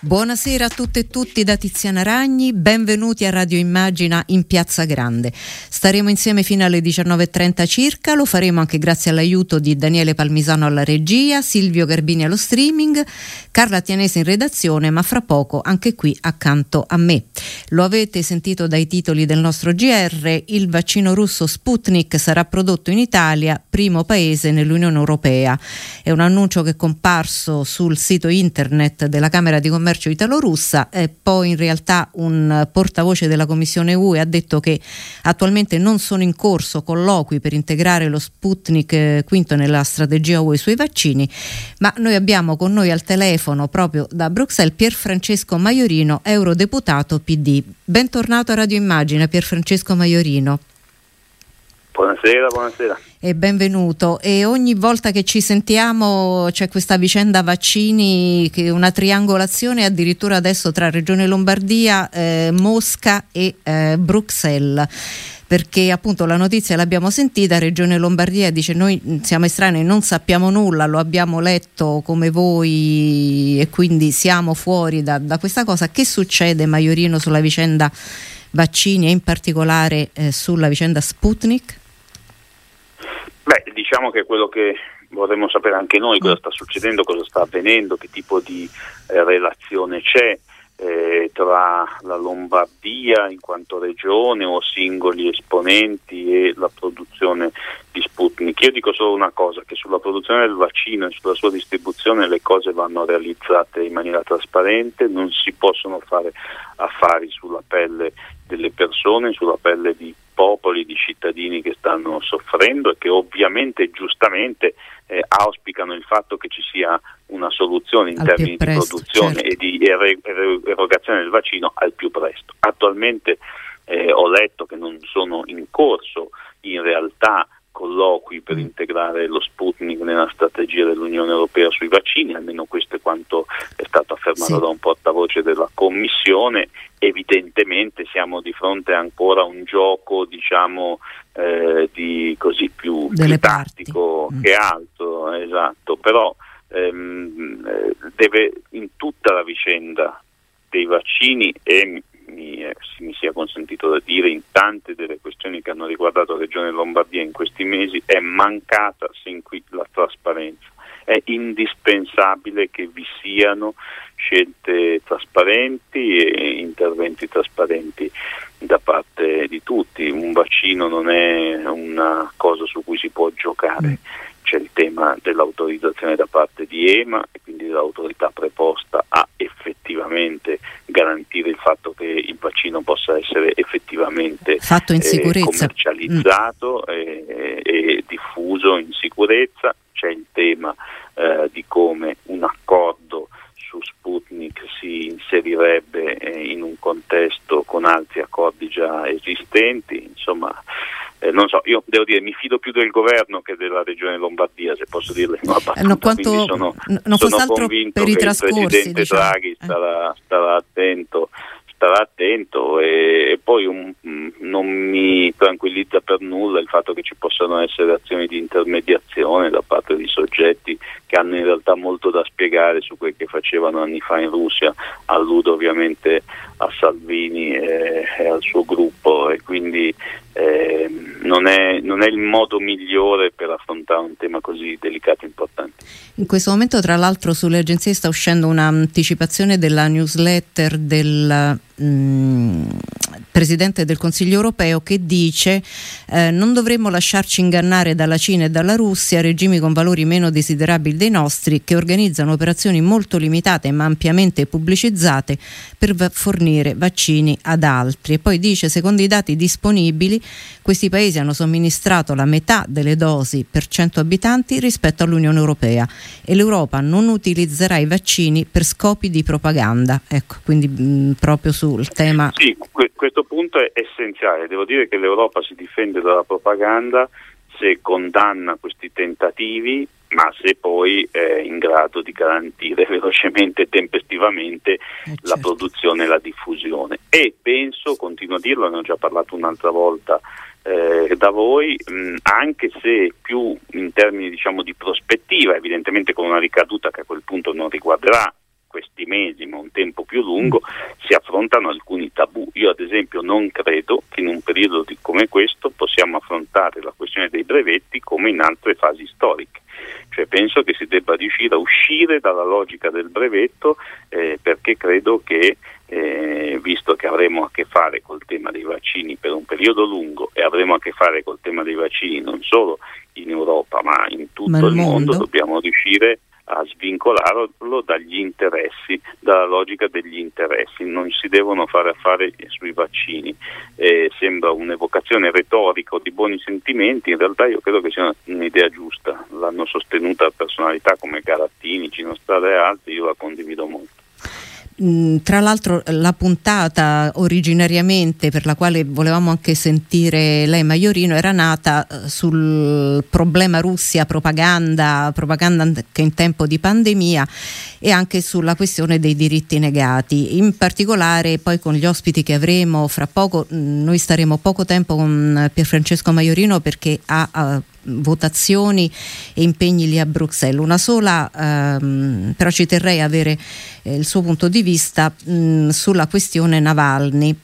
Buonasera a tutte e tutti da Tiziana Ragni, benvenuti a Radio Immagina in Piazza Grande. Staremo insieme fino alle 19.30 circa, lo faremo anche grazie all'aiuto di Daniele Palmisano alla regia, Silvio Garbini allo streaming, Carla Tianese in redazione, ma fra poco anche qui accanto a me. Lo avete sentito dai titoli del nostro GR, il vaccino russo Sputnik sarà prodotto in Italia, primo paese nell'Unione Europea. È un annuncio che è comparso sul sito internet della Camera di Commercio commercio italo-russa, eh, poi in realtà un portavoce della Commissione UE ha detto che attualmente non sono in corso colloqui per integrare lo Sputnik eh, quinto nella strategia UE sui vaccini, ma noi abbiamo con noi al telefono proprio da Bruxelles Pier Francesco Maiorino, eurodeputato PD. Bentornato a Radio Immagine Pier Francesco Maiorino. Buonasera, buonasera. E benvenuto. E ogni volta che ci sentiamo c'è questa vicenda vaccini, una triangolazione addirittura adesso tra Regione Lombardia, eh, Mosca e eh, Bruxelles perché appunto la notizia l'abbiamo sentita, Regione Lombardia dice noi siamo estranei, non sappiamo nulla, lo abbiamo letto come voi e quindi siamo fuori da, da questa cosa. Che succede Maiorino sulla vicenda vaccini e in particolare eh, sulla vicenda Sputnik? Beh, diciamo che quello che vorremmo sapere anche noi cosa sta succedendo, cosa sta avvenendo, che tipo di eh, relazione c'è eh, tra la Lombardia in quanto regione o singoli esponenti e la produzione di Sputnik. Io dico solo una cosa, che sulla produzione del vaccino e sulla sua distribuzione le cose vanno realizzate in maniera trasparente, non si possono fare affari sulla pelle delle persone, sulla pelle di popoli, di cittadini che stanno soffrendo e che ovviamente giustamente eh, auspicano il fatto che ci sia una soluzione in al termini presto, di produzione certo. e di erogazione del vaccino al più presto. Attualmente eh, ho letto che non sono in corso in realtà colloqui per mm. integrare lo Sputnik nella strategia dell'Unione Europea sui vaccini, almeno questo è quanto è stato affermato sì. da un portavoce della Commissione. Evidentemente siamo di fronte ancora a un gioco diciamo, eh, di così più, più tattico mm. che altro, esatto, però ehm, eh, deve in tutta la vicenda dei vaccini e mi, eh, mi, sia consentito da dire in tante delle questioni che hanno riguardato la Regione Lombardia in questi mesi è mancata sin qui la trasparenza. È indispensabile che vi siano scelte trasparenti e interventi trasparenti da parte di tutti. Un vaccino non è una cosa su cui si può giocare c'è il tema dell'autorizzazione da parte di EMA e quindi dell'autorità preposta a effettivamente garantire il fatto che il vaccino possa essere effettivamente eh, commercializzato mm. e, e, diffuso in sicurezza. C'è il tema eh, di come un accordo su Sputnik si inserirebbe eh, in un contesto con altri accordi già esistenti, insomma eh, non so, io devo dire mi fido più del governo che della regione Lombardia, se posso dirle una battuta. Eh, no, quanto, sono, non sono convinto per i che trascorsi, il Presidente diciamo. Draghi starà, starà attento starà attento e, e poi un, non mi tranquillizza per nulla il fatto che ci possano essere azioni di intermediazione da parte di soggetti che hanno in realtà molto da spiegare su quel che facevano anni fa in Russia, alludo ovviamente a Salvini e, e al suo gruppo e quindi eh, non, è, non, è, il modo migliore per affrontare un tema così delicato e importante. In questo momento tra l'altro sulle agenzie sta uscendo un'anticipazione della newsletter del mh, Presidente del Consiglio europeo che dice eh, non dovremmo lasciarci ingannare dalla Cina e dalla Russia, regimi con valori meno desiderabili dei nostri, che organizzano operazioni molto limitate ma ampiamente pubblicizzate per v- fornire vaccini ad altri. E poi dice, secondo i dati disponibili, questi paesi hanno somministrato la metà delle dosi per 100 abitanti rispetto all'Unione Europea e l'Europa non utilizzerà i vaccini per scopi di propaganda. Ecco, quindi mh, proprio sul tema. Sì, que- questo punto è essenziale. Devo dire che l'Europa si difende dalla propaganda se condanna questi tentativi, ma se poi è in grado di garantire velocemente e tempestivamente Eh, la certo. produzione e la diffusione. E penso, continuo a dirlo, ne ho già parlato un'altra volta eh, da voi, mh, anche se più in termini diciamo, di prospettiva, evidentemente con una ricaduta che a quel punto non riguarderà questi mesi, ma un tempo più lungo, si affrontano alcuni tabù. Io ad esempio non credo che in un periodo di, come questo possiamo affrontare la questione dei brevetti come in altre fasi storiche. Cioè penso che si debba riuscire a uscire dalla logica del brevetto eh, perché credo che eh, visto che avremo a che fare col tema dei vaccini per un periodo lungo e avremo a che fare col tema dei vaccini non solo in Europa ma in tutto ma il mondo, mondo, dobbiamo riuscire a svincolarlo dagli interessi, dalla logica degli interessi, non si devono fare affari sui vaccini. Eh, sembra un'evocazione retorica di buoni sentimenti, in realtà io credo che sia un'idea giusta, l'hanno sostenuta personalità come Garattini, Cinostrada e altri, io la condivido molto. Mm, tra l'altro la puntata originariamente per la quale volevamo anche sentire lei Maiorino era nata eh, sul problema Russia propaganda, propaganda anche in tempo di pandemia e anche sulla questione dei diritti negati. In particolare poi con gli ospiti che avremo fra poco, mm, noi staremo poco tempo con Pierfrancesco Maiorino perché ha, ha votazioni e impegni lì a Bruxelles. Una sola, ehm, però ci terrei a avere eh, il suo punto di vista mh, sulla questione Navalny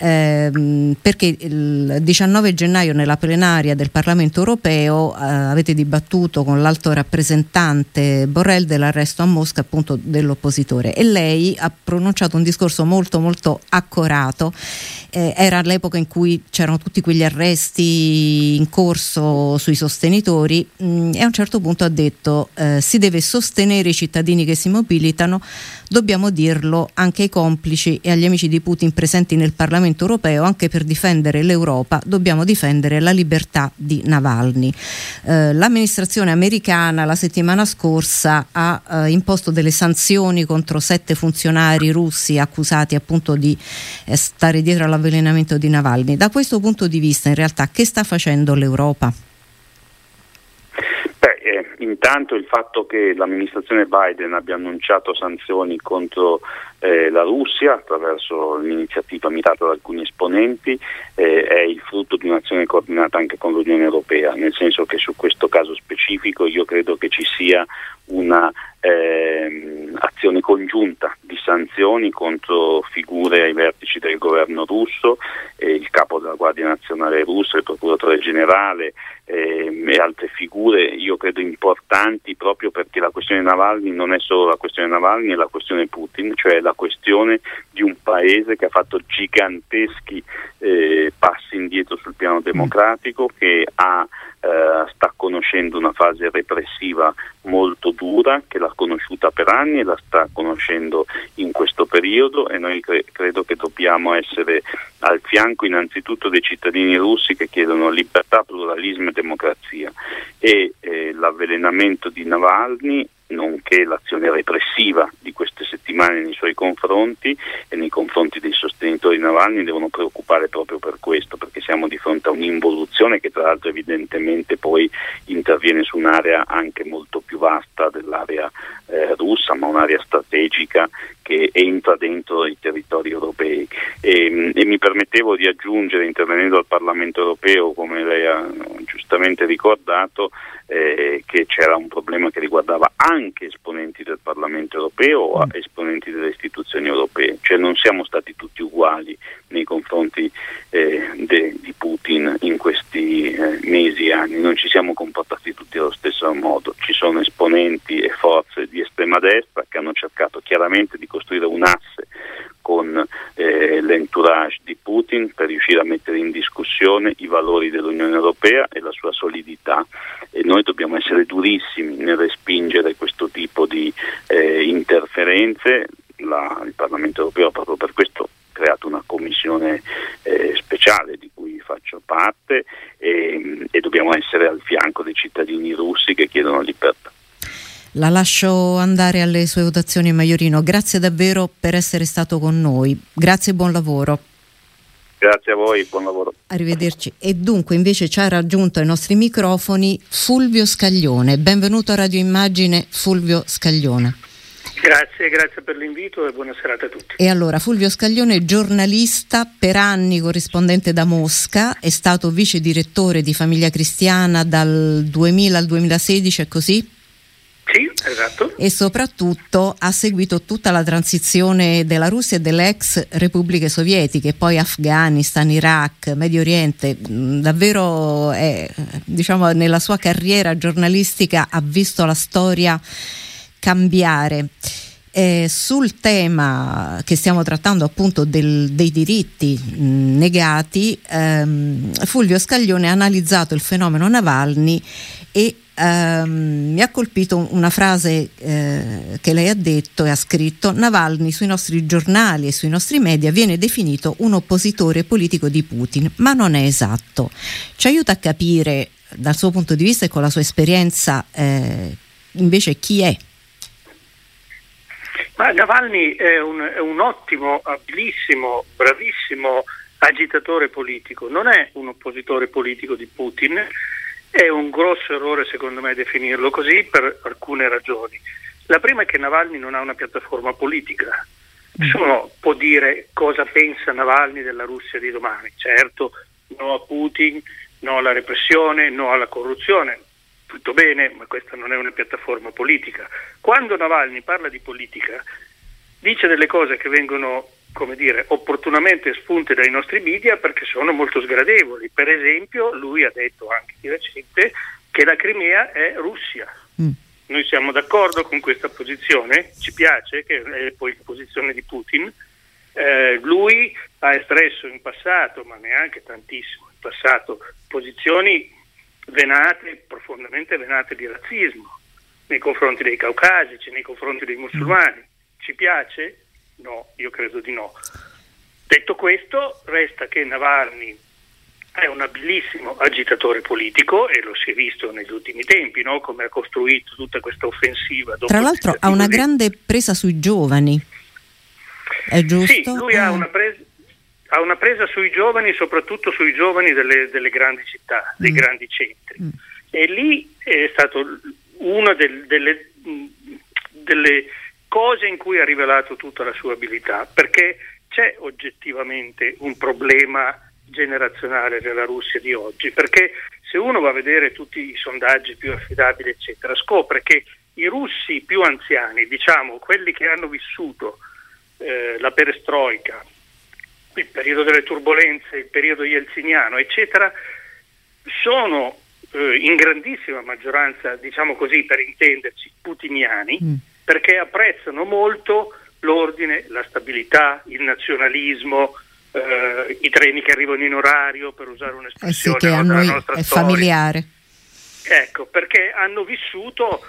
ehm, perché il 19 gennaio nella plenaria del Parlamento europeo eh, avete dibattuto con l'alto rappresentante Borrell dell'arresto a Mosca appunto dell'oppositore. E lei ha pronunciato un discorso molto molto accorato. Eh, era l'epoca in cui c'erano tutti quegli arresti in corso sui sostenitori mh, mm, e a un certo punto ha detto eh, si deve sostenere i cittadini che si mobilitano dobbiamo dirlo anche ai complici e agli amici di Putin presenti nel Parlamento europeo, anche per difendere l'Europa dobbiamo difendere la libertà di Navalny. Eh, l'amministrazione americana la settimana scorsa ha eh, imposto delle sanzioni contro sette funzionari russi accusati appunto di eh, stare dietro all'avvelenamento di Navalny. Da questo punto di vista in realtà che sta facendo l'Europa? Intanto il fatto che l'amministrazione Biden abbia annunciato sanzioni contro eh, la Russia attraverso l'iniziativa mirata da alcuni esponenti eh, è il frutto di un'azione coordinata anche con l'Unione Europea, nel senso che su questo caso specifico io credo che ci sia una eh, azione congiunta di sanzioni contro figure ai vertici del governo russo, eh, il capo della Guardia Nazionale russa, il procuratore generale eh, e altre figure, io credo importanti proprio perché la questione Navalny non è solo la questione Navalny, è la questione Putin, cioè la questione di un paese che ha fatto giganteschi eh, passi indietro sul piano democratico, che ha eh, sta conoscendo una fase repressiva molto dura, che l'ha conosciuta per anni e la sta conoscendo in questo periodo e noi cre- credo che dobbiamo essere al fianco innanzitutto dei cittadini russi che chiedono libertà, pluralismo e democrazia e eh, l'avvelenamento di Navalny nonché l'azione repressiva di queste settimane nei suoi confronti e nei confronti dei sostenitori Navalny devono preoccupare proprio per questo, perché siamo di fronte a un'involuzione che tra l'altro evidentemente poi interviene su un'area anche molto più vasta dell'area eh, russa, ma un'area strategica che entra dentro i territori europei. E, e mi permettevo di aggiungere, intervenendo al Parlamento europeo, come lei ha giustamente ricordato, eh, che c'era un problema che riguardava anche esponenti del Parlamento europeo o mm. esponenti delle istituzioni europee, cioè non siamo stati tutti uguali nei confronti eh, de, di Putin in questi eh, mesi e anni, non ci siamo comportati tutti allo stesso modo, ci sono esponenti e forze di estrema destra che hanno cercato chiaramente di costruire un asse con eh, l'entourage di Putin per riuscire a mettere in discussione i valori dell'Unione Europea e la sua solidità e noi dobbiamo essere durissimi nel respingere questo tipo di eh, interferenze. La, il Parlamento Europeo proprio per questo ha creato una commissione eh, speciale di cui faccio parte e, e dobbiamo essere al fianco dei cittadini russi che chiedono libertà. La lascio andare alle sue votazioni Maiorino. Grazie davvero per essere stato con noi. Grazie e buon lavoro. Grazie a voi, buon lavoro. Arrivederci. E dunque invece ci ha raggiunto ai nostri microfoni Fulvio Scaglione. Benvenuto a Radio Immagine Fulvio Scaglione. Grazie, grazie per l'invito e buona serata a tutti. E allora, Fulvio Scaglione, giornalista, per anni corrispondente da Mosca, è stato vice direttore di Famiglia Cristiana dal 2000 al 2016, è così? Sì, esatto. E soprattutto ha seguito tutta la transizione della Russia e delle ex repubbliche sovietiche, poi Afghanistan, Iraq, Medio Oriente. Mm, davvero, è, diciamo, nella sua carriera giornalistica ha visto la storia cambiare. Eh, sul tema che stiamo trattando appunto del, dei diritti mh, mm, negati, ehm, Fulvio Scaglione ha analizzato il fenomeno Navalny e ehm, mi ha colpito una frase eh, che lei ha detto e ha scritto Navalny sui nostri giornali e sui nostri media viene definito un oppositore politico di Putin, ma non è esatto. Ci aiuta a capire dal suo punto di vista e con la sua esperienza eh, invece chi è? Ma Navalny è un, è un ottimo, abilissimo, bravissimo agitatore politico, non è un oppositore politico di Putin, è un grosso errore secondo me definirlo così per alcune ragioni. La prima è che Navalny non ha una piattaforma politica. Nessuno può dire cosa pensa Navalny della Russia di domani. Certo, no a Putin, no alla repressione, no alla corruzione. Tutto bene, ma questa non è una piattaforma politica. Quando Navalny parla di politica, dice delle cose che vengono come dire, opportunamente spunte dai nostri media perché sono molto sgradevoli. Per esempio, lui ha detto anche di recente che la Crimea è Russia. Mm. Noi siamo d'accordo con questa posizione, ci piace, che è poi la posizione di Putin. Eh, lui ha espresso in passato, ma neanche tantissimo in passato, posizioni venate, profondamente venate di razzismo nei confronti dei caucasici, nei confronti dei musulmani. Ci piace? No, io credo di no. Detto questo, resta che Navalny è un abilissimo agitatore politico e lo si è visto negli ultimi tempi, no? come ha costruito tutta questa offensiva. Tra l'altro ha una grande presa sui giovani, è giusto? Sì, lui ha, eh. una presa, ha, una presa, sui giovani, soprattutto sui giovani delle, delle grandi città, dei mm. grandi centri. Mm. E lì è stato una del, delle, delle cosa in cui ha rivelato tutta la sua abilità, perché c'è oggettivamente un problema generazionale nella Russia di oggi, perché se uno va a vedere tutti i sondaggi più affidabili, eccetera, scopre che i russi più anziani, diciamo quelli che hanno vissuto eh, la perestroica, il periodo delle turbulenze, il periodo yeltsiniano, eccetera, sono eh, in grandissima maggioranza, diciamo così per intenderci, putiniani. Mm perché apprezzano molto l'ordine, la stabilità, il nazionalismo, eh, i treni che arrivano in orario, per usare un'espressione eh sì, che a noi è storia. familiare. Ecco, perché hanno vissuto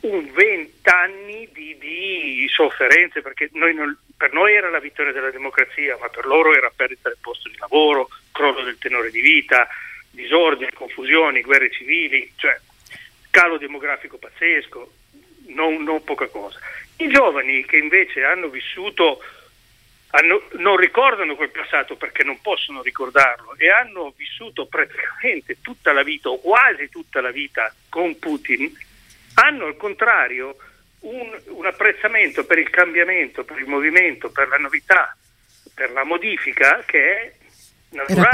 un vent'anni di, di, sofferenze, perché noi non, per noi era la vittoria della democrazia, ma per loro era perdita del posto di lavoro, crollo del tenore di vita, disordini, confusioni, guerre civili, cioè calo demografico pazzesco, non, non poca cosa. I giovani che invece hanno vissuto hanno, non ricordano quel passato perché non possono ricordarlo e hanno vissuto praticamente tutta la vita o quasi tutta la vita con Putin, hanno al contrario un, un apprezzamento per il cambiamento, per il movimento, per la novità, per la modifica che è naturale,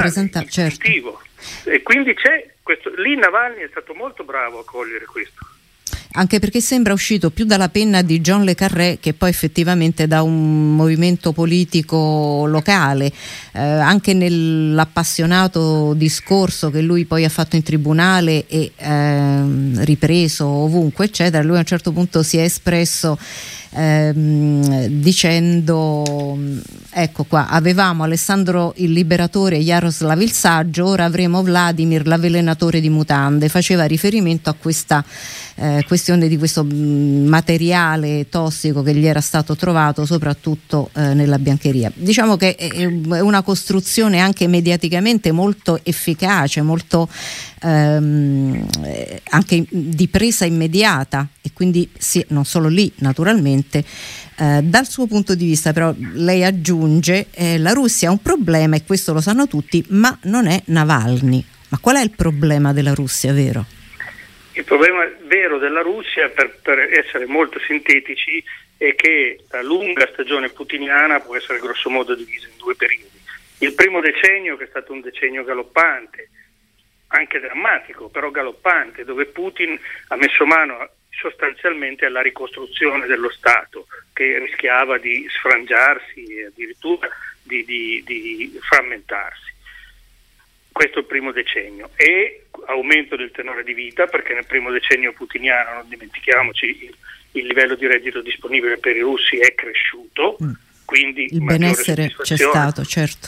certo. E quindi c'è questo, lì Navalny è stato molto bravo a cogliere questo anche perché sembra uscito più dalla penna di John Le Carré che poi effettivamente da un movimento politico locale, eh, anche nell'appassionato discorso che lui poi ha fatto in tribunale e eh, ripreso ovunque, eccetera, lui a un certo punto si è espresso ehm, dicendo ecco qua avevamo Alessandro il liberatore e Jaroslav il saggio ora avremo Vladimir l'avvelenatore di mutande faceva riferimento a questa eh, questione di questo mh, materiale tossico che gli era stato trovato soprattutto eh, nella biancheria diciamo che è, una costruzione anche mediaticamente molto efficace molto ehm, anche di presa immediata e quindi sì, non solo lì naturalmente. Eh, dal suo punto di vista però lei aggiunge eh, la Russia ha un problema e questo lo sanno tutti, ma non è Navalny. Ma qual è il problema della Russia, vero? Il problema vero della Russia, per, per essere molto sintetici, è che la lunga stagione putiniana può essere grossomodo divisa in due periodi. Il primo decennio, che è stato un decennio galoppante, anche drammatico, però galoppante, dove Putin ha messo mano sostanzialmente alla ricostruzione dello Stato, che rischiava di sfrangiarsi e addirittura di, di, di frammentarsi. Questo è il primo decennio e aumento del tenore di vita perché nel primo decennio putiniano, non dimentichiamoci, il, il livello di reddito disponibile per i russi è cresciuto, mm. quindi il benessere c'è stato, certo.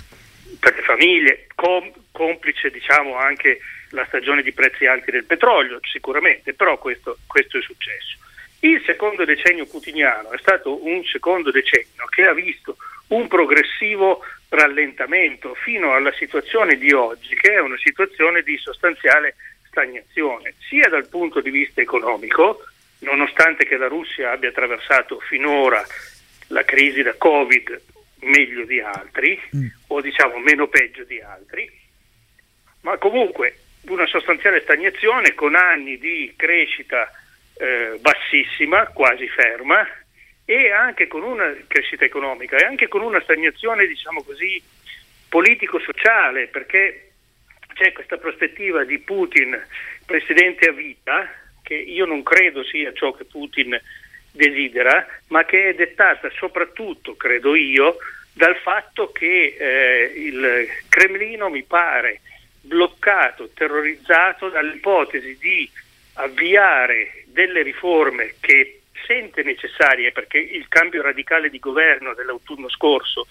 Per le famiglie, com- complice diciamo anche la stagione di prezzi alti del petrolio, sicuramente, però questo, questo è successo. Il secondo decennio putiniano è stato un secondo decennio che ha visto un progressivo rallentamento fino alla situazione di oggi, che è una situazione di sostanziale stagnazione, sia dal punto di vista economico, nonostante che la Russia abbia attraversato finora la crisi da Covid meglio di altri, mm. o diciamo meno peggio di altri, ma comunque una sostanziale stagnazione con anni di crescita eh, bassissima, quasi ferma, e anche con una crescita economica e anche con una stagnazione, diciamo così, politico-sociale, perché c'è questa prospettiva di Putin presidente a vita, che io non credo sia ciò che Putin desidera, ma che è dettata soprattutto, credo io, dal fatto che eh, il Cremlino mi pare bloccato, terrorizzato dall'ipotesi di avviare delle riforme che sente necessarie perché il cambio radicale di governo dell'autunno scorso,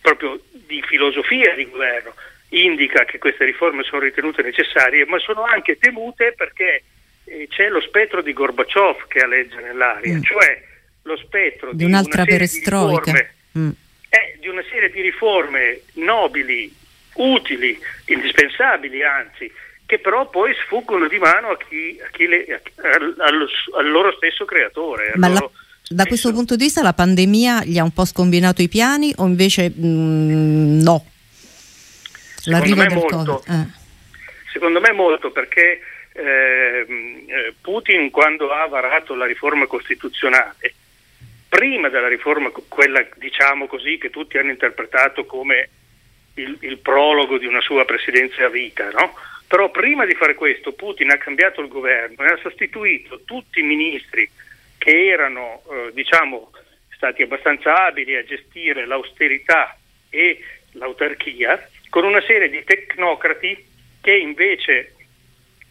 proprio di filosofia di governo, indica che queste riforme sono ritenute necessarie, ma sono anche temute perché eh, c'è lo spettro di Gorbaciov che aleggia nell'aria, mm. cioè lo spettro di, di un'altra perestroica. Di, mm. eh, di una serie di riforme nobili, utili, indispensabili anzi, che però poi sfuggono di mano a chi, a chi le, a, allo, al loro stesso creatore. Ma la, da questo punto di vista la pandemia gli ha un po' scombinato i piani o invece mh, mm, no? L'arrivo secondo me, molto, eh. secondo me molto perché eh, Putin quando ha varato la riforma costituzionale, prima della riforma, quella diciamo così che tutti hanno interpretato come il, il prologo di una sua presidenza a vita, no? Però prima di fare questo Putin ha cambiato il governo e ha sostituito tutti i ministri che erano eh, diciamo, stati abbastanza abili a gestire l'austerità e l'autarchia con una serie di tecnocrati invece,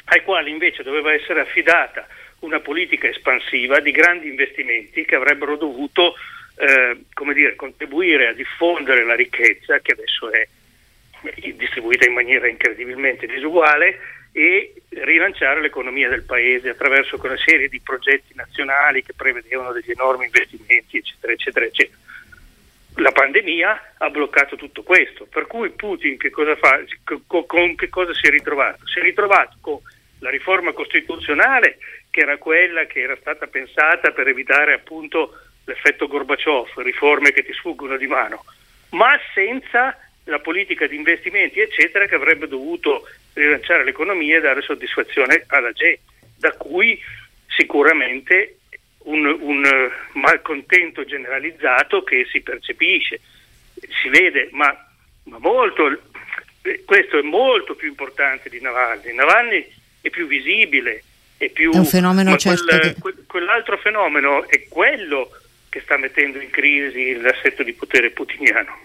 ai quali invece doveva essere affidata una politica espansiva di grandi investimenti che avrebbero dovuto eh, dire, contribuire a diffondere la ricchezza che adesso è distribuita in maniera incredibilmente disuguale e rilanciare l'economia del paese attraverso una serie di progetti nazionali che prevedevano degli enormi investimenti, eccetera, eccetera, eccetera. La pandemia ha bloccato tutto questo, per cui Putin che cosa fa? Con che cosa si è ritrovato? Si è ritrovato con la riforma costituzionale che era quella che era stata pensata per evitare appunto l'effetto Gorbaciov, riforme che ti sfuggono di mano, ma senza la politica di investimenti, eccetera, che avrebbe dovuto rilanciare l'economia e dare soddisfazione alla gente, da cui sicuramente un, un malcontento generalizzato che si percepisce, si vede, ma, ma molto, questo è molto più importante di Navalny. Navalny è più visibile, è più... È un fenomeno certo quel, che... quell'altro fenomeno è quello che sta mettendo in crisi l'assetto di potere putiniano.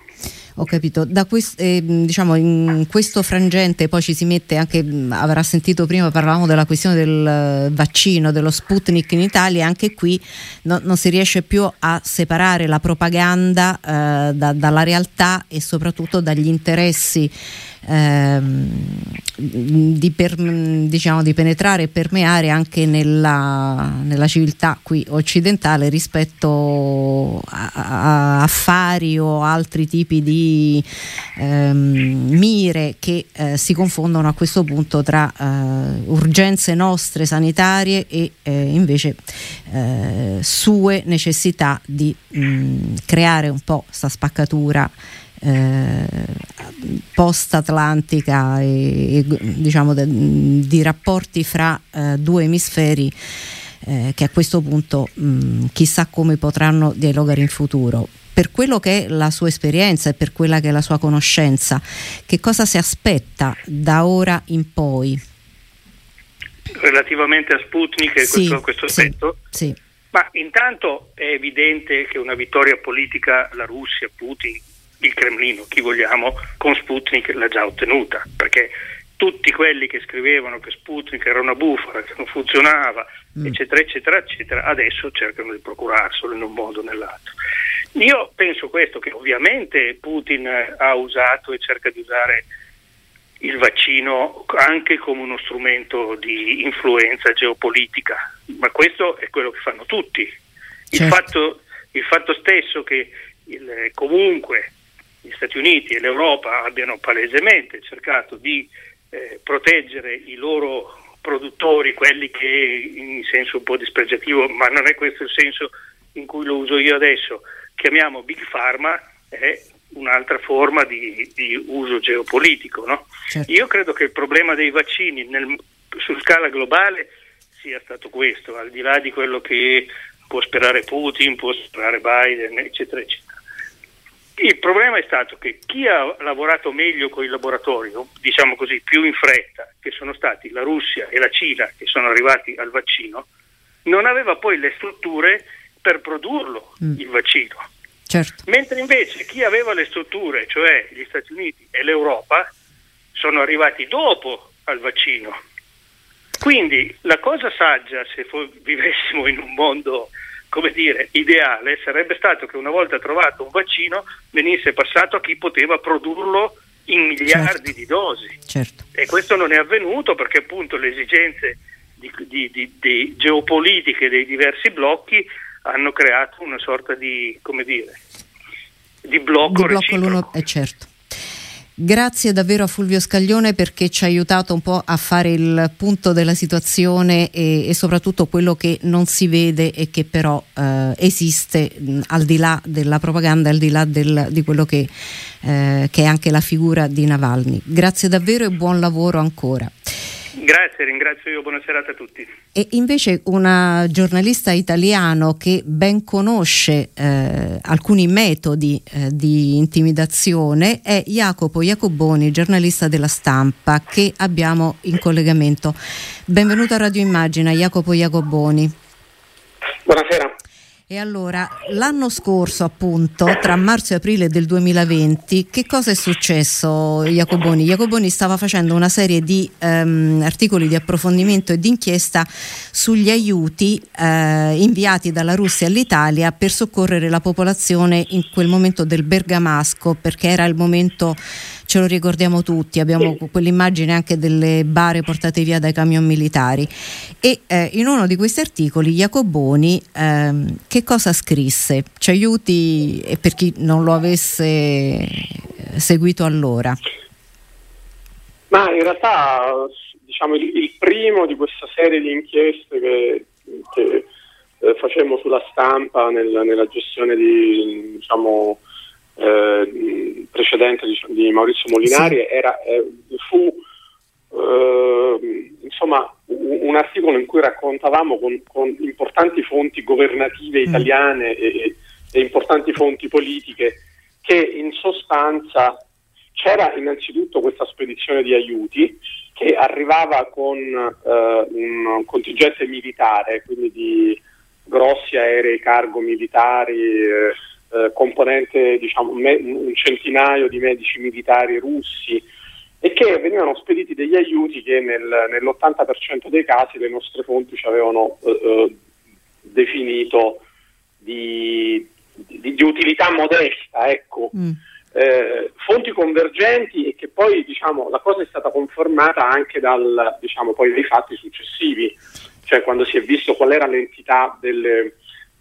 Ho capito, quest, eh, diciamo in questo frangente poi ci si mette anche, avrà sentito prima parlavamo della questione del vaccino, dello Sputnik in Italia, anche qui no, non si riesce più a separare la propaganda eh, da, dalla realtà e soprattutto dagli interessi ehm, di, per, diciamo, di, penetrare e permeare anche nella, nella civiltà qui occidentale rispetto a, a, affari o altri tipi di ehm, mire che eh, si confondono a questo punto tra eh, urgenze nostre sanitarie e eh, invece eh, sue necessità di mh, creare un po' questa spaccatura eh, post-atlantica e, e diciamo de, di rapporti fra eh, due emisferi eh, che a questo punto mh, mm, chissà come potranno dialogare in futuro. Per quello che è la sua esperienza e per quella che è la sua conoscenza, che cosa si aspetta da ora in poi? Relativamente a Sputnik e sì, questo, questo aspetto? Sì, sì. Ma intanto è evidente che una vittoria politica la Russia, Putin, il Cremlino, chi vogliamo, con Sputnik l'ha già ottenuta, perché tutti quelli che scrivevano che Sputnik era una bufala, che non funzionava, mm. eccetera, eccetera, eccetera, adesso cercano di procurarselo in un modo o nell'altro. Io penso questo, che ovviamente Putin ha usato e cerca di usare il vaccino anche come uno strumento di influenza geopolitica, ma questo è quello che fanno tutti. Il, certo. fatto, il fatto, stesso che il, comunque gli Stati Uniti e l'Europa abbiano palesemente cercato di eh, proteggere i loro produttori, quelli che in senso un po' dispregiativo, ma non è questo il senso in cui lo uso io adesso, chiamiamo Big Pharma, è un'altra forma di, di uso geopolitico. No? Certo. Io credo che il problema dei vaccini nel, su scala globale sia stato questo, al di là di quello che può sperare Putin, può sperare Biden, eccetera, eccetera. Il problema è stato che chi ha lavorato meglio con il laboratorio, diciamo così, più in fretta, che sono stati la Russia e la Cina, che sono arrivati al vaccino, non aveva poi le strutture per produrlo mm. il vaccino. Certo. Mentre invece chi aveva le strutture, cioè gli Stati Uniti e l'Europa, sono arrivati dopo al vaccino. Quindi la cosa saggia, se vivessimo in un mondo come dire, ideale, sarebbe stato che una volta trovato un vaccino venisse passato a chi poteva produrrlo in miliardi certo. di dosi. Certo. E questo non è avvenuto perché appunto le esigenze di, di, di, di geopolitiche dei diversi blocchi hanno creato una sorta di, come dire, di blocco, di blocco l'uno, eh certo. Grazie davvero a Fulvio Scaglione perché ci ha aiutato un po' a fare il punto della situazione e, e soprattutto quello che non si vede e che però eh, esiste mh, al di là della propaganda, al di là del, di quello che, eh, che è anche la figura di Navalny. Grazie davvero e buon lavoro ancora. Grazie, ringrazio io, buonasera a tutti. E invece una giornalista italiano che ben conosce eh, alcuni metodi eh, di intimidazione è Jacopo Jacoboni, giornalista della stampa, che abbiamo in collegamento. Benvenuto a Radio Immagina, Jacopo Jacoboni. Buonasera. E allora, l'anno scorso appunto, tra marzo e aprile del 2020, che cosa è successo Jacoboni? Jacoboni stava facendo una serie di ehm, articoli di approfondimento e di inchiesta sugli aiuti eh, inviati dalla Russia all'Italia per soccorrere la popolazione in quel momento del Bergamasco, perché era il momento ce lo ricordiamo tutti, abbiamo quell'immagine anche delle bare portate via dai camion militari. E eh, in uno di questi articoli Jacoboni ehm, che cosa scrisse? Ci aiuti e per chi non lo avesse seguito allora? Ma in realtà diciamo, il, il primo di questa serie di inchieste che, che eh, facemmo sulla stampa nel, nella gestione di diciamo, eh, precedente di, di, Maurizio Molinari sì. era, eh, fu eh, insomma un, un, articolo in cui raccontavamo con, con importanti fonti governative mm. italiane mm. e, e, importanti fonti politiche che in sostanza c'era innanzitutto questa spedizione di aiuti che arrivava con eh, un contingente militare, quindi di grossi aerei cargo militari, eh, componente diciamo, me, un centinaio di medici militari russi e che venivano spediti degli aiuti che nel, nell'80% dei casi le nostre fonti ci avevano eh, eh, definito di, di, di, utilità modesta, ecco. Mm. Eh, fonti convergenti e che poi diciamo, la cosa è stata confermata anche dal, diciamo, poi dai fatti successivi, cioè quando si è visto qual era l'entità delle,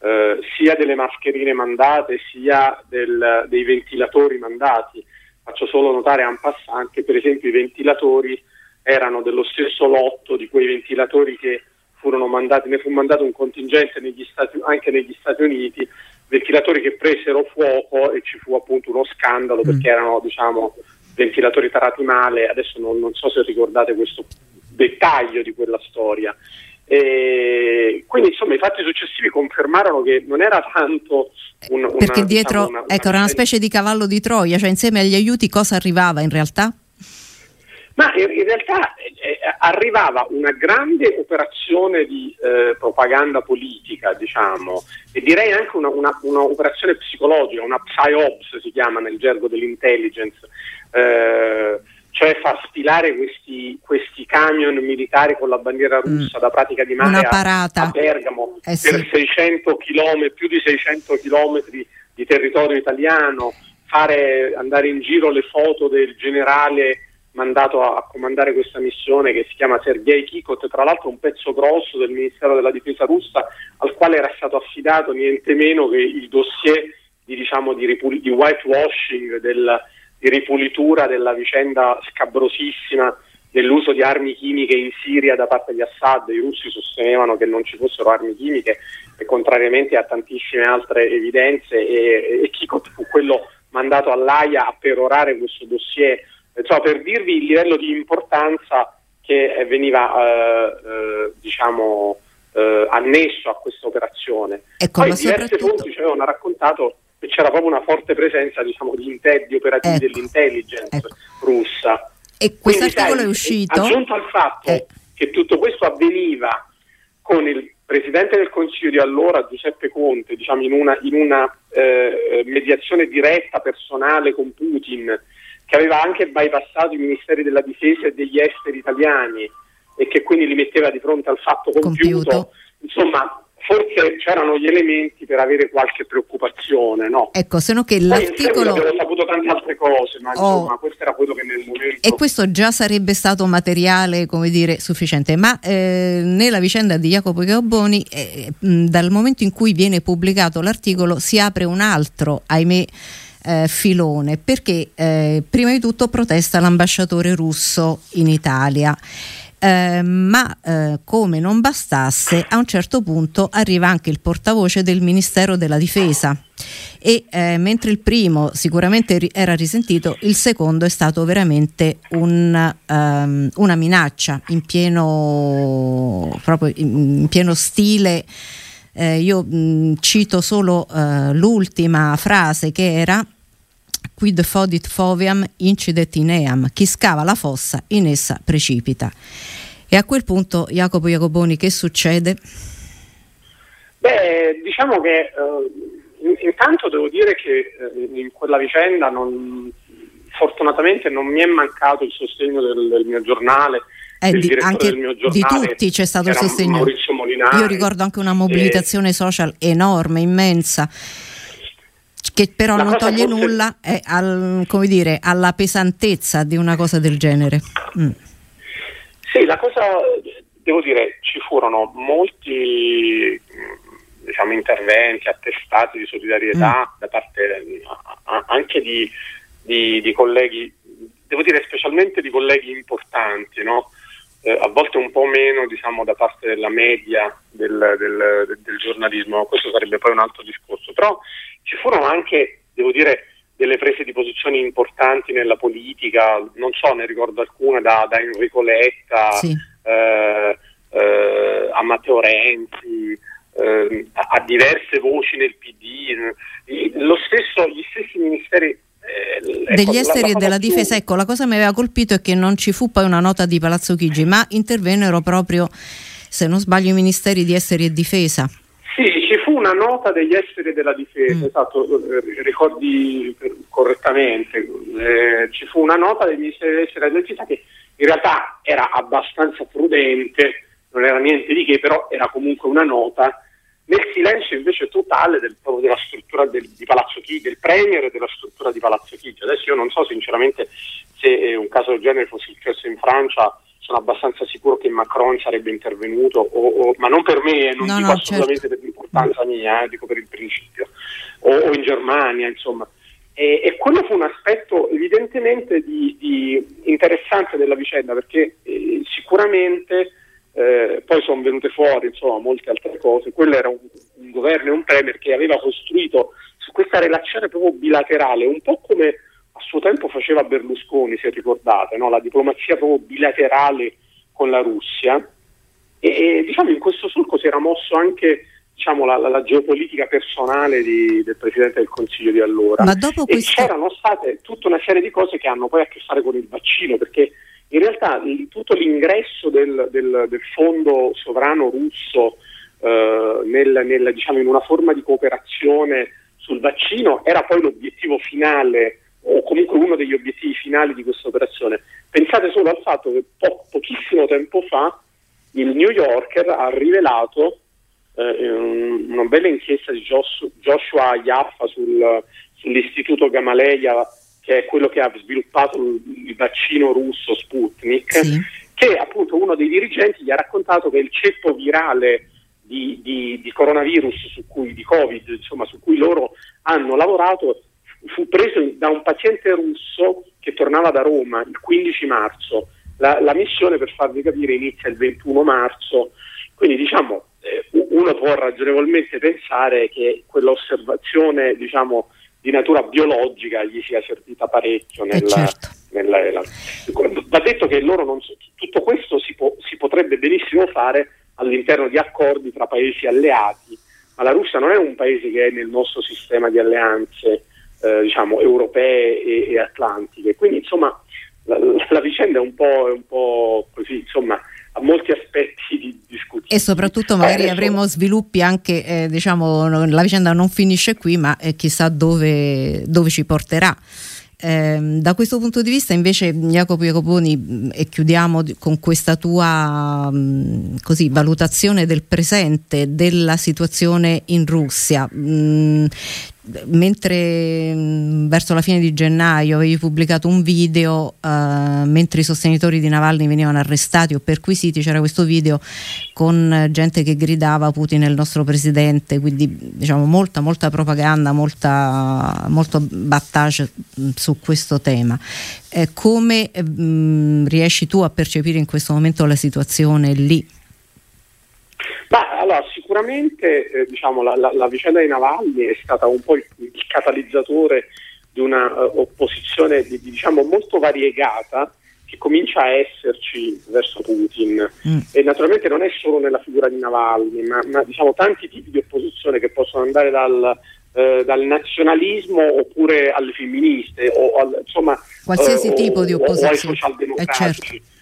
eh, sia delle mascherine mandate sia del, dei ventilatori mandati. Faccio solo notare a un passant che per esempio i ventilatori erano dello stesso lotto di quei ventilatori che furono mandati, ne fu mandato un contingente negli Stati, anche negli Stati Uniti, ventilatori che presero fuoco e ci fu appunto uno scandalo mm. perché erano diciamo, ventilatori tarati male, adesso non, non so se ricordate questo dettaglio di quella storia. E quindi insomma i fatti successivi confermarono che non era tanto un, una, perché dietro diciamo, una, una, ecco, era una specie di cavallo di Troia, cioè insieme agli aiuti cosa arrivava in realtà? Ma in, in realtà eh, arrivava una grande operazione di eh, propaganda politica, diciamo, e direi anche un'operazione psicologica, una psyops si chiama nel gergo dell'intelligence, eh, cioè far sfilare questi, questi, camion militari con la bandiera mm. russa mm. da pratica di mare a, a, Bergamo eh sì. per 600 km, più di 600 km di territorio italiano, fare, andare in giro le foto del generale mandato a, a, comandare questa missione che si chiama Sergei Kikot, tra l'altro un pezzo grosso del Ministero della Difesa russa al quale era stato affidato niente meno che il dossier di, diciamo, di, ripul- di whitewashing, del, di ripulitura della vicenda scabrosissima dell'uso di armi chimiche in Siria da parte di Assad. I russi sostenevano che non ci fossero armi chimiche e contrariamente a tantissime altre evidenze e, e Kikot fu quello mandato all'AIA a perorare questo dossier insomma, per dirvi il livello di importanza che veniva eh, eh, diciamo, eh, annesso a questa operazione. Ecco, Poi diverse soprattutto... fonti ci avevano raccontato che c'era proprio una forte presenza diciamo, di, inter- di operativi ecco. dell'intelligence ecco. russa. E questo articolo è uscito? Aggiunto al fatto eh. che tutto questo avveniva con il Presidente del Consiglio di allora, Giuseppe Conte, diciamo, in una, in una eh, mediazione diretta, personale con Putin, che aveva anche bypassato i ministeri della difesa e degli esteri italiani e che quindi li metteva di fronte al fatto compiuto. compiuto. Insomma, forse c'erano gli elementi per avere qualche preoccupazione, no? Ecco, se no che Poi l'articolo... Avevo saputo tante altre cose, ma oh. insomma questo era quello che nel momento... E questo già sarebbe stato materiale, come dire, sufficiente, ma eh, nella vicenda di Jacopo Gabboni, eh, dal momento in cui viene pubblicato l'articolo si apre un altro, ahimè, eh, filone perché eh, prima di tutto protesta l'ambasciatore russo in Italia. Eh, ma eh, come non bastasse, a un certo punto arriva anche il portavoce del Ministero della Difesa. E eh, mentre il primo sicuramente ri- era risentito, il secondo è stato veramente un, um, una minaccia in pieno, in, in pieno stile. Eh, io mh, cito solo eh, l'ultima frase che era quid fodit foviam incidet in eam, chi scava la fossa in essa precipita. E a quel punto, Jacopo Jacoboni, che succede? Beh, diciamo che eh, intanto devo dire che eh, in quella vicenda non, fortunatamente non mi è mancato il sostegno del, del mio giornale, eh, di, anche di tutti c'è stato il sostegno. Io ricordo anche una mobilitazione e... social enorme, immensa che però la non toglie forse... nulla eh, al, dire, alla pesantezza di una cosa del genere. Mm. Sì, la cosa, devo dire, ci furono molti diciamo, interventi, attestati di solidarietà mm. da parte anche di, di, di, colleghi, devo dire specialmente di colleghi importanti, no? Eh, a volte un po' meno diciamo, da parte della media del, del, del, giornalismo, questo sarebbe poi un altro discorso, però ci furono anche, devo dire, delle prese di posizione importanti nella politica, non so, ne ricordo alcune da, da Enrico Letta sì. eh, eh, a Matteo Renzi, eh, a, a, diverse voci nel PD, lo stesso, gli stessi ministeri ecco, degli esteri e della più... difesa. Ecco, la cosa che mi aveva colpito è che non ci fu poi una nota di Palazzo Chigi, ma intervennero proprio, se non sbaglio, i ministeri di esteri e difesa. Sì, ci fu una nota degli esteri e della difesa, mm. esatto, eh, ricordi correttamente, eh, ci fu una nota dei ministeri degli esteri e della difesa che in realtà era abbastanza prudente, non era niente di che, però era comunque una nota nel silenzio invece totale del, della struttura del, di Palazzo Chigi, del Premier e della struttura di Palazzo Chigi. Adesso io non so sinceramente se eh, un caso del genere fosse successo in Francia, sono abbastanza sicuro che Macron sarebbe intervenuto, o, o, ma non per me, eh, non no, dico no, assolutamente certo. per l'importanza mia, eh, dico per il principio, o, o in Germania, insomma. E, e, quello fu un aspetto evidentemente di, di interessante della vicenda, perché eh, sicuramente eh, poi sono venute fuori insomma, molte altre cose. Quello era un, un, governo e un premier che aveva costruito su questa relazione proprio bilaterale, un po' come a suo tempo faceva Berlusconi, se ricordate, no? la diplomazia proprio bilaterale con la Russia. E, e diciamo in questo solco si era mosso anche diciamo, la, la, la, geopolitica personale di, del Presidente del Consiglio di allora. Ma dopo e c'erano state tutta una serie di cose che hanno poi a che fare con il vaccino, perché in realtà tutto l'ingresso del, del, del, fondo sovrano russo eh, nel, nel, diciamo, in una forma di cooperazione sul vaccino era poi l'obiettivo finale o comunque uno degli obiettivi finali di questa operazione. Pensate solo al fatto che po- pochissimo tempo fa il New Yorker ha rivelato eh, una bella inchiesta di Joshua Yaffa sul, sull'istituto Gamaleya che è quello che ha sviluppato il vaccino russo Sputnik, sì. che appunto uno dei dirigenti gli ha raccontato che il ceppo virale di, di, di coronavirus, su cui, di Covid, insomma, su cui loro hanno lavorato, fu preso da un paziente russo che tornava da Roma il 15 marzo. La, la missione, per farvi capire, inizia il 21 marzo, quindi diciamo eh, uno può ragionevolmente pensare che quell'osservazione diciamo, di natura biologica gli sia servita parecchio eh, nella, certo. nella, nella, va detto che loro non, tutto questo si, può, si potrebbe benissimo fare all'interno di accordi tra paesi alleati, ma la Russia non è un paese che è nel nostro sistema di alleanze eh, diciamo, europee e, e, atlantiche. Quindi insomma la, la vicenda è un po', è un po così, insomma, molti aspetti di discussione. E soprattutto magari eh, avremo sviluppi anche, eh, diciamo, la vicenda non finisce qui, ma eh, chissà dove, dove ci porterà. Eh, da questo punto di vista invece Jacopo Jacoponi e chiudiamo con questa tua mh, così, valutazione del presente della situazione in Russia mh, mentre mh, verso la fine di gennaio avevi pubblicato un video uh, mentre i sostenitori di Navalny venivano arrestati o perquisiti c'era questo video con gente che gridava Putin è il nostro presidente quindi diciamo molta molta propaganda molta, molto battage su questo tema eh, come mh, riesci tu a percepire in questo momento la situazione lì? Ma allora, sicuramente eh, diciamo, la, la, la, vicenda di Navalny è stata un po' il, il catalizzatore di una uh, opposizione di, di, diciamo, molto variegata che comincia a esserci verso Putin. Mm. E naturalmente non è solo nella figura di Navalny, ma, ma diciamo, tanti tipi di opposizione che possono andare dal, eh, dal nazionalismo oppure alle femministe o al, insomma qualsiasi eh, tipo o, di opposizione o ai socialdemocratici. Eh, certo.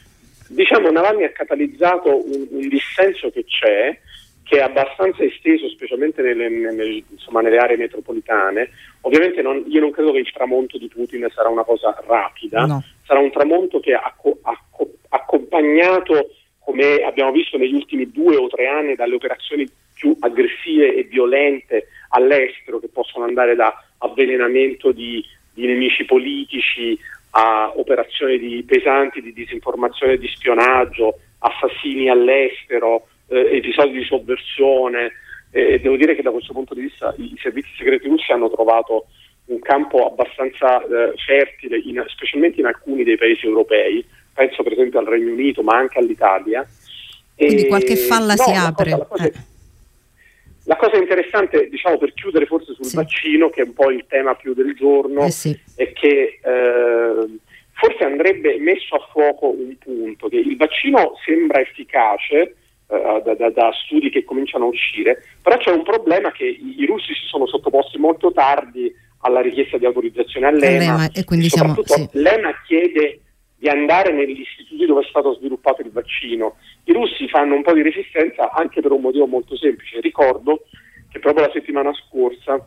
Diciamo Navalny ha catalizzato un, un, dissenso che c'è, che è abbastanza esteso, specialmente nelle, nelle, insomma, nelle aree metropolitane. Ovviamente non, io non credo che il tramonto di Putin sarà una cosa rapida, no. sarà un tramonto che ha accompagnato, come abbiamo visto negli ultimi due o tre anni, dalle operazioni più aggressive e violente all'estero, che possono andare da avvelenamento di, di nemici politici a operazioni di pesanti di disinformazione e di spionaggio, assassini all'estero, eh, episodi di sovversione. Eh, devo dire che da questo punto di vista i servizi segreti russi hanno trovato un campo abbastanza eh, fertile, in, specialmente in alcuni dei paesi europei, penso per esempio al Regno Unito, ma anche all'Italia. Quindi e, qualche falla no, si apre. Cosa, la, cosa, eh. la, cosa, interessante, diciamo per chiudere forse sul sì. vaccino, che è un po' il tema più del giorno, eh sì. è che eh, forse andrebbe messo a fuoco un punto, che il vaccino sembra efficace, da, da, da, studi che cominciano a uscire, però c'è un problema che i, i, russi si sono sottoposti molto tardi alla richiesta di autorizzazione all'EMA, e quindi siamo, sì. l'EMA chiede di andare negli istituti dove è stato sviluppato il vaccino. I russi fanno un po' di resistenza anche per un motivo molto semplice. Ricordo che proprio la settimana scorsa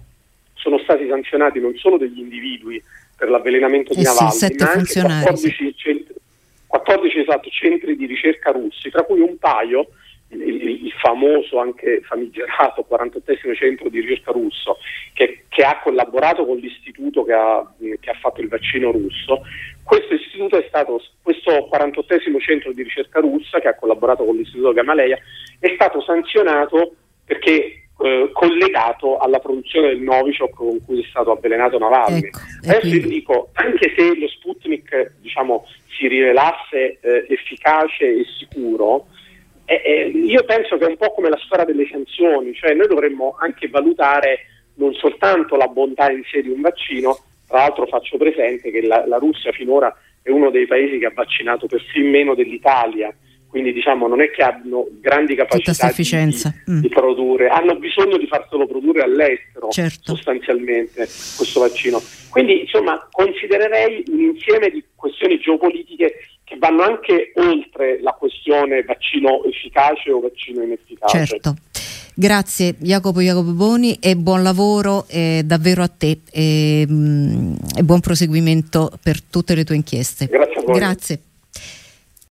sono stati sanzionati non solo degli individui per l'avvelenamento di eh Navalny, sì, ma anche 14, centri, 14 esatto, centri di ricerca russi, tra cui un paio il, il, famoso, anche famigerato 48 centro di ricerca russo, che, che ha collaborato con l'istituto che ha, che ha, fatto il vaccino russo. Questo istituto è stato, questo 48 centro di ricerca russa, che ha collaborato con l'istituto Gamaleya, è stato sanzionato perché eh, collegato alla produzione del Novichok con cui è stato avvelenato Navalny. Ecco, Adesso quindi... vi dico, anche se lo Sputnik diciamo, si rivelasse eh, efficace e sicuro, eh, eh, io penso che è un po' come la storia delle sanzioni, cioè noi dovremmo anche valutare non soltanto la bontà in sé di un vaccino, tra l'altro faccio presente che la, la Russia finora è uno dei paesi che ha vaccinato persino meno dell'Italia quindi diciamo non è che abbiano grandi capacità di, mm. di, produrre, hanno bisogno di farselo produrre all'estero certo. sostanzialmente questo vaccino. Quindi insomma considererei un insieme di questioni geopolitiche che vanno anche oltre la questione vaccino efficace o vaccino inefficace. Certo. Grazie Jacopo Jacopo Boni e buon lavoro eh, davvero a te e, mh, mm, e buon proseguimento per tutte le tue inchieste. Grazie a voi. Grazie.